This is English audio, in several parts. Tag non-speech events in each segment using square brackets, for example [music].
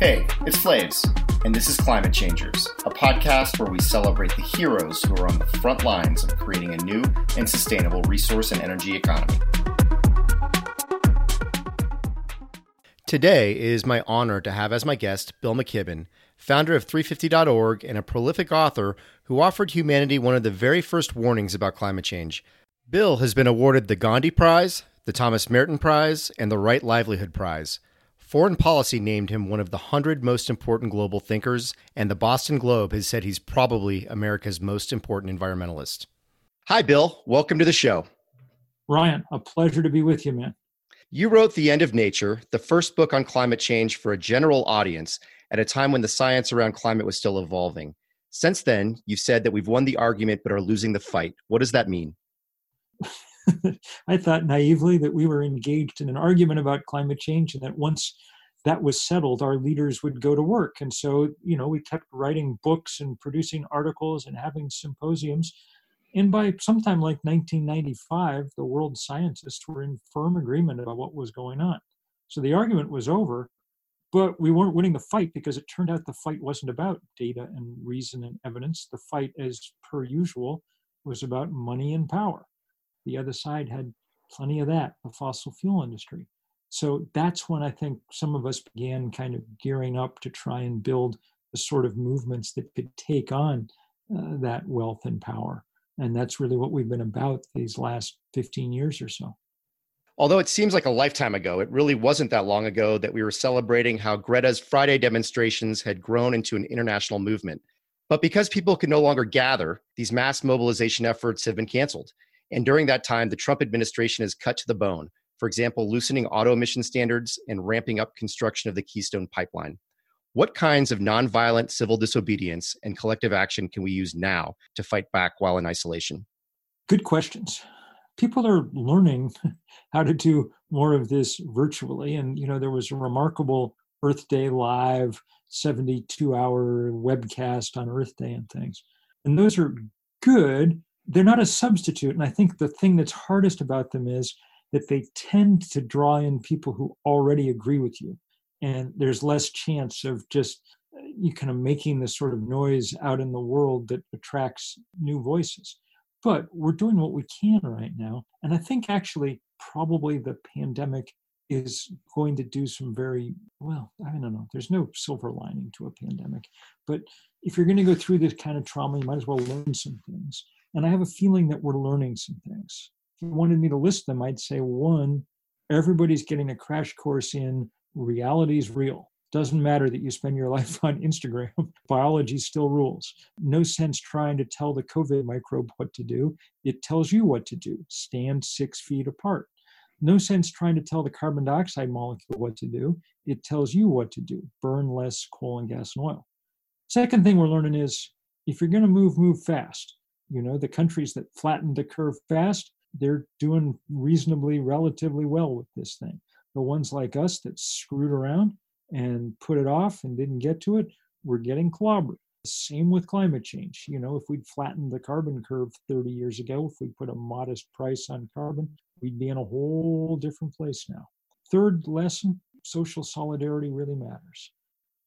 Hey, it's Flahive, and this is Climate Changers, a podcast where we celebrate the heroes who are on the front lines of creating a new and sustainable resource and energy economy. Today is my honor to have as my guest Bill McKibben, founder of 350.org and a prolific author who offered humanity one of the very first warnings about climate change. Bill has been awarded the Gandhi Prize, the Thomas Merton Prize, and the Right Livelihood Prize. Foreign Policy named him one of the 100 most important global thinkers, and the Boston Globe has said he's probably America's most important environmentalist. Hi, Bill. Welcome to the show. Ryan, a pleasure to be with you, man. You wrote The End of Nature, the first book on climate change for a general audience at a time when the science around climate was still evolving. Since then, you've said that we've won the argument but are losing the fight. What does that mean? [laughs] [laughs] I thought naively that we were engaged in an argument about climate change and that once that was settled, our leaders would go to work. And so, you know, we kept writing books and producing articles and having symposiums. And by sometime like 1995, the world scientists were in firm agreement about what was going on. So the argument was over, but we weren't winning the fight because it turned out the fight wasn't about data and reason and evidence. The fight, as per usual, was about money and power. The other side had plenty of that, the fossil fuel industry. So that's when I think some of us began kind of gearing up to try and build the sort of movements that could take on uh, that wealth and power. And that's really what we've been about these last 15 years or so. Although it seems like a lifetime ago, it really wasn't that long ago that we were celebrating how Greta's Friday demonstrations had grown into an international movement. But because people can no longer gather, these mass mobilization efforts have been canceled. And during that time, the Trump administration has cut to the bone, for example, loosening auto emission standards and ramping up construction of the Keystone Pipeline. What kinds of nonviolent civil disobedience and collective action can we use now to fight back while in isolation? Good questions. People are learning [laughs] how to do more of this virtually. And, you know, there was a remarkable Earth Day Live 72 hour webcast on Earth Day and things. And those are good they're not a substitute. And I think the thing that's hardest about them is that they tend to draw in people who already agree with you. And there's less chance of just uh, you kind of making this sort of noise out in the world that attracts new voices. But we're doing what we can right now. And I think actually, probably the pandemic is going to do some very well i don't know there's no silver lining to a pandemic but if you're going to go through this kind of trauma you might as well learn some things and I have a feeling that we're learning some things. If you wanted me to list them, I'd say one, everybody's getting a crash course in reality is real. Doesn't matter that you spend your [laughs] life on Instagram, biology still rules. No sense trying to tell the COVID microbe what to do. It tells you what to do stand six feet apart. No sense trying to tell the carbon dioxide molecule what to do. It tells you what to do burn less coal and gas and oil. Second thing we're learning is if you're going to move, move fast. You know, the countries that flattened the curve fast, they're doing reasonably, relatively well with this thing. The ones like us that screwed around and put it off and didn't get to it, we're getting clobbered. Same with climate change. You know, if we'd flattened the carbon curve 30 years ago, if we put a modest price on carbon, we'd be in a whole different place now. Third lesson social solidarity really matters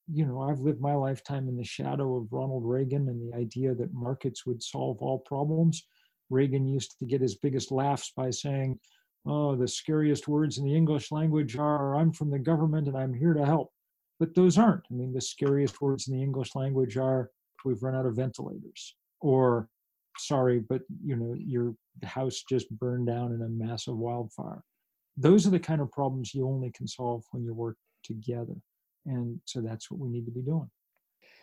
you know, I've lived my lifetime in the shadow of Ronald Reagan and the idea that markets would solve all problems. Reagan used to get his biggest laughs by saying, Oh, the scariest words in the English language are, I'm from the government and I'm here to help. But those aren't. I mean, the scariest words in the English language are, We've run out of ventilators. Or, sorry, but you know, your house just burned down in a massive wildfire. Those are the kind of problems you only can solve when you work together. And so that's what we need to be doing.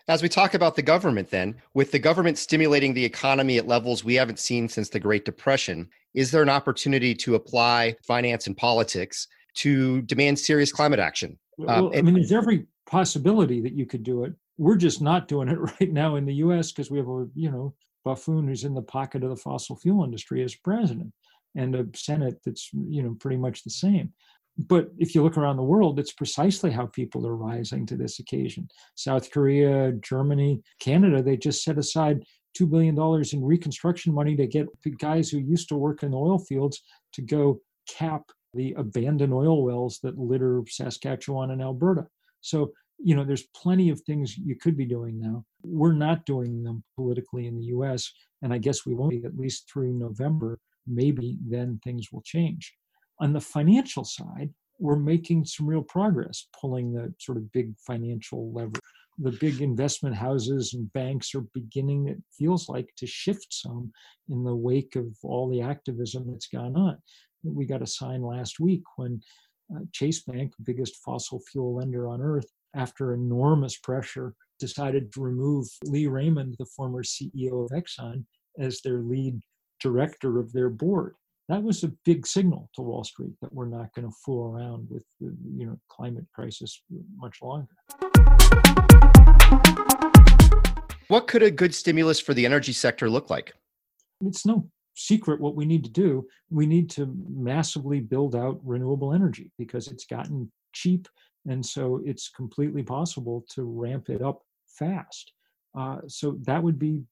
As we talk about the government, then, with the government stimulating the economy at levels we haven't seen since the Great Depression, is there an opportunity to apply finance and politics to demand serious climate action? Um, well, I mean, there's every possibility that you could do it. We're just not doing it [laughs] right now in the U.S. because we have a you know buffoon who's in the pocket of the fossil fuel industry as president, and a Senate that's you know pretty much the same. But if you look around the world, it's precisely how people are rising to this occasion. South Korea, Germany, Canada, they just set aside $2 billion in reconstruction money to get guys who used to work in oil fields to go cap the abandoned oil wells that litter Saskatchewan and Alberta. So you know, there's plenty of things you could be doing now. We're not doing them politically in the US, and I guess we won't be at least through November. Maybe then things will change. On the financial side, we're making some real progress, pulling the sort of big financial lever. The big investment houses and banks are beginning, it feels like, to shift some in the wake of all the activism that's gone on. We got a sign last week when uh, Chase Bank, biggest fossil fuel lender on earth, after enormous pressure, decided to remove Lee Raymond, the former CEO of Exxon, as their lead director of their board. That was a big signal to Wall Street that we're not going to fool around with the you know climate crisis much longer. What could a good stimulus for the energy sector look like? It's no secret what we need to do. We need to massively build out renewable energy because it's gotten cheap and so it's completely possible to ramp it up fast. Uh, so that would be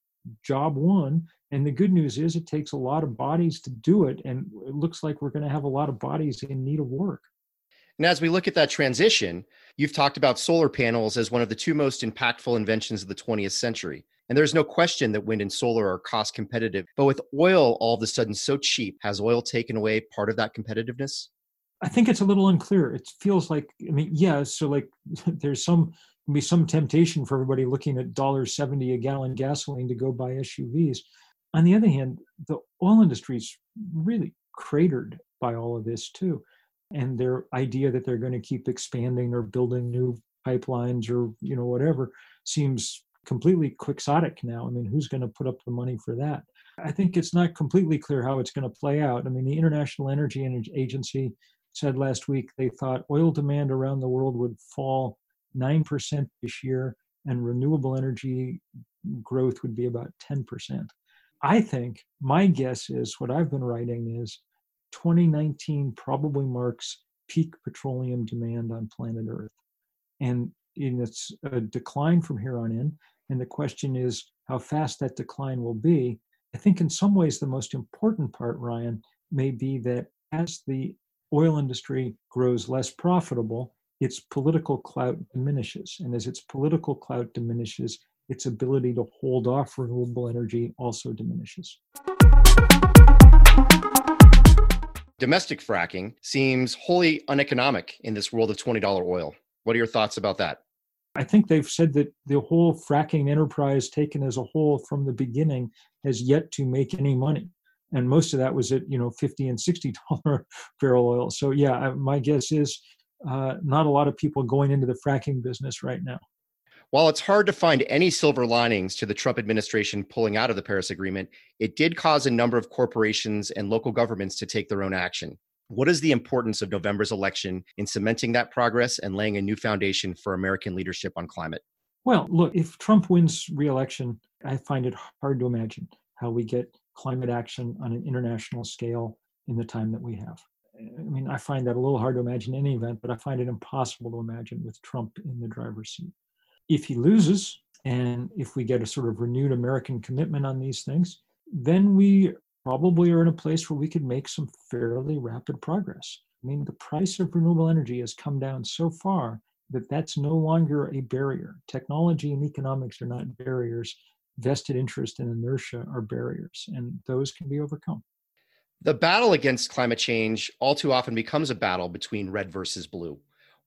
job one. And the good news is it takes a lot of bodies to do it. And it looks like we're going to have a lot of bodies in need of work. And as we look at that transition, you've talked about solar panels as one of the two most impactful inventions of the 20th century. And there's no question that wind and solar are cost competitive. But with oil all of a sudden so cheap, has oil taken away part of that competitiveness? I think it's a little unclear. It feels like, I mean, yeah, so like [laughs] there's some be some temptation for everybody looking at $1.70 a gallon gasoline to go buy SUVs. On the other hand, the oil industry is really cratered by all of this too. And their idea that they're going to keep expanding or building new pipelines or, you know, whatever seems completely quixotic now. I mean, who's going to put up the money for that? I think it's not completely clear how it's going to play out. I mean, the International Energy Agency said last week they thought oil demand around the world would fall 9% this year and renewable energy growth would be about 10%. I think my guess is what I've been writing is 2019 probably marks peak petroleum demand on planet Earth. And in it's a decline from here on in. And the question is how fast that decline will be. I think in some ways the most important part, Ryan, may be that as the oil industry grows less profitable, its political clout diminishes. And as its political clout diminishes, its ability to hold off renewable energy also diminishes. Domestic fracking seems wholly uneconomic in this world of $20 oil. What are your thoughts about that? I think they've said that the whole fracking enterprise, taken as a whole from the beginning, has yet to make any money and most of that was at you know 50 and 60 dollar [laughs] barrel oil so yeah my guess is uh, not a lot of people going into the fracking business right now while it's hard to find any silver linings to the Trump administration pulling out of the Paris Agreement, it did cause a number of corporations and local governments to take their own action. What is the importance of November's election in cementing that progress and laying a new foundation for American leadership on climate? Well, look, if Trump wins re-election, I find it hard to imagine how we get climate action on an international scale in the time that we have. I mean, I find that a little hard to imagine in any event, but I find it impossible to imagine with Trump in the driver's seat. If he loses, and if we get a sort of renewed American commitment on these things, then we probably are in a place where we could make some fairly rapid progress. I mean, the price of renewable energy has come down so far that that's no longer a barrier. Technology and economics are not barriers vested interest and inertia are barriers, and those can be overcome. The battle against climate change all too often becomes a battle between red versus blue.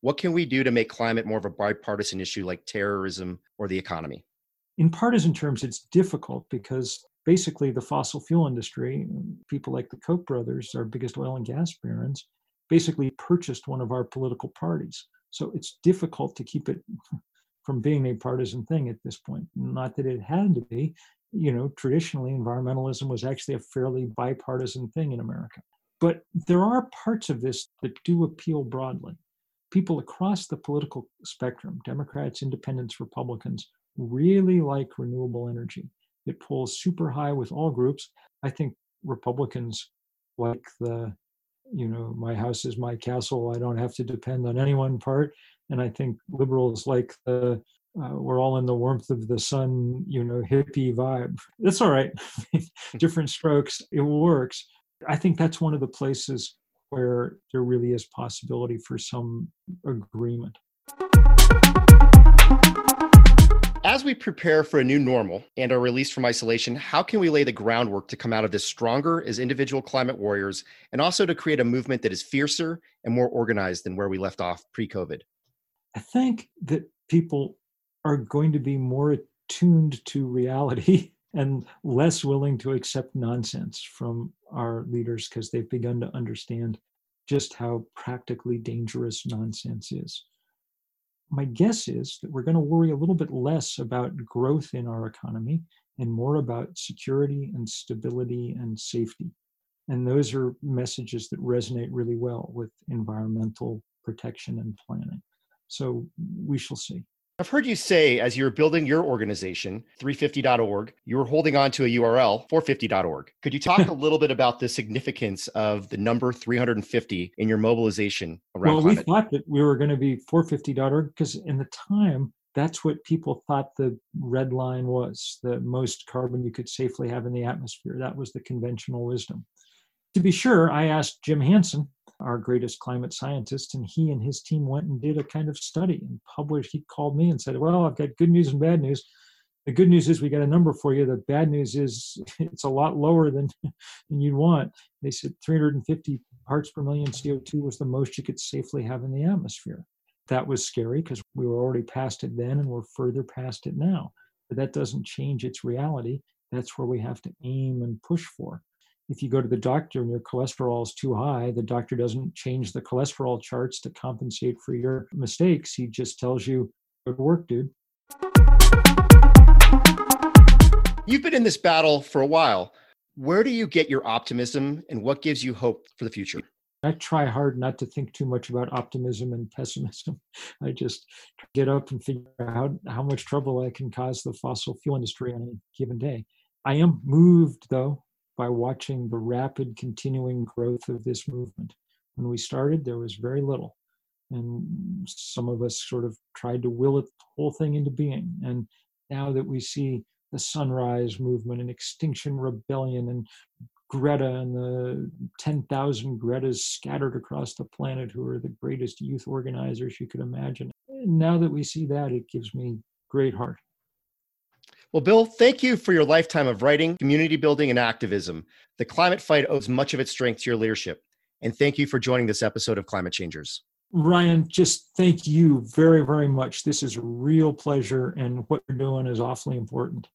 What can we do to make climate more of a bipartisan issue like terrorism or the economy? In partisan terms, it's difficult because basically the fossil fuel industry, people like the Koch brothers, our biggest oil and gas barons, basically purchased one of our political parties. So it's difficult to keep it [laughs] from being a partisan thing at this point. Not that it had to be. You know, traditionally, environmentalism was actually a fairly bipartisan thing in America. But there are parts of this that do appeal broadly. People across the political spectrum, Democrats, Independents, Republicans, really like renewable energy. It pulls super high with all groups. I think Republicans like the, you know, my house is my castle. I don't have to depend on any one part and I think liberals like the uh, we're all in the warmth of the sun, you know, hippie vibe. That's all right. [laughs] Different strokes, it works. I think that's one of the places where there really is possibility for some agreement. As we prepare for a new normal and are released from isolation, how can we lay the groundwork to come out of this stronger as individual climate warriors and also to create a movement that is fiercer and more organized than where we left off pre COVID? I think that people are going to be more attuned to reality and less willing to accept nonsense from our leaders because they've begun to understand just how practically dangerous nonsense is. My guess is that we're going to worry a little bit less about growth in our economy and more about security and stability and safety. And those are messages that resonate really well with environmental protection and planning. So we shall see. I've heard you say as you're building your organization, 350.org, you were holding on to a URL, 450.org. Could you talk [laughs] a little bit about the significance of the number 350 in your mobilization around Well, climate? we thought that we were going to be 450.org because in the time, that's what people thought the red line was the most carbon you could safely have in the atmosphere. That was the conventional wisdom. To be sure, I asked Jim Hansen, our greatest climate scientist, and he and his team went and did a kind of study and published. He called me and said, Well, I've got good news and bad news. The good news is we got a number for you. The bad news is [laughs] it's a lot lower than, [laughs] than you'd want. They said 350 parts per million CO2 was the most you could safely have in the atmosphere. That was scary because we were already past it then and we're further past it now. But that doesn't change its reality. That's where we have to aim and push for if you go to the doctor and your cholesterol is too high, the doctor doesn't change the cholesterol charts to compensate for your mistakes. He just tells you, go to work, dude. You've been in this battle for a while. Where do you get your optimism and what gives you hope for the future? I try hard not to think too much about optimism and [laughs] pessimism. I just get up and figure out how much trouble I can cause the fossil fuel industry on a given day. I am moved, though, by watching the rapid continuing growth of this movement. When we started, there was very little. And some of us sort of tried to will it, the whole thing into being. And now that we see the sunrise movement and extinction rebellion and greta and the 10,000 gretas scattered across the planet who are the greatest youth organizers you could imagine now that we see that it gives me great heart well, Bill, thank you for your lifetime of writing, community building, and activism. The climate fight owes much of its strength to your leadership. And thank you for joining this episode of Climate Changers. Ryan, just thank you very, very much. This is a real pleasure, and what you're doing is awfully important.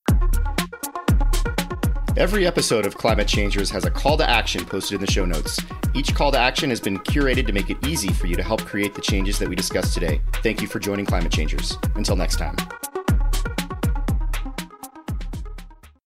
Every episode of Climate Changers has a call to action posted in the show notes. Each call to action has been curated to make it easy for you to help create the changes that we discussed today. Thank you for joining Climate Changers. Until next time.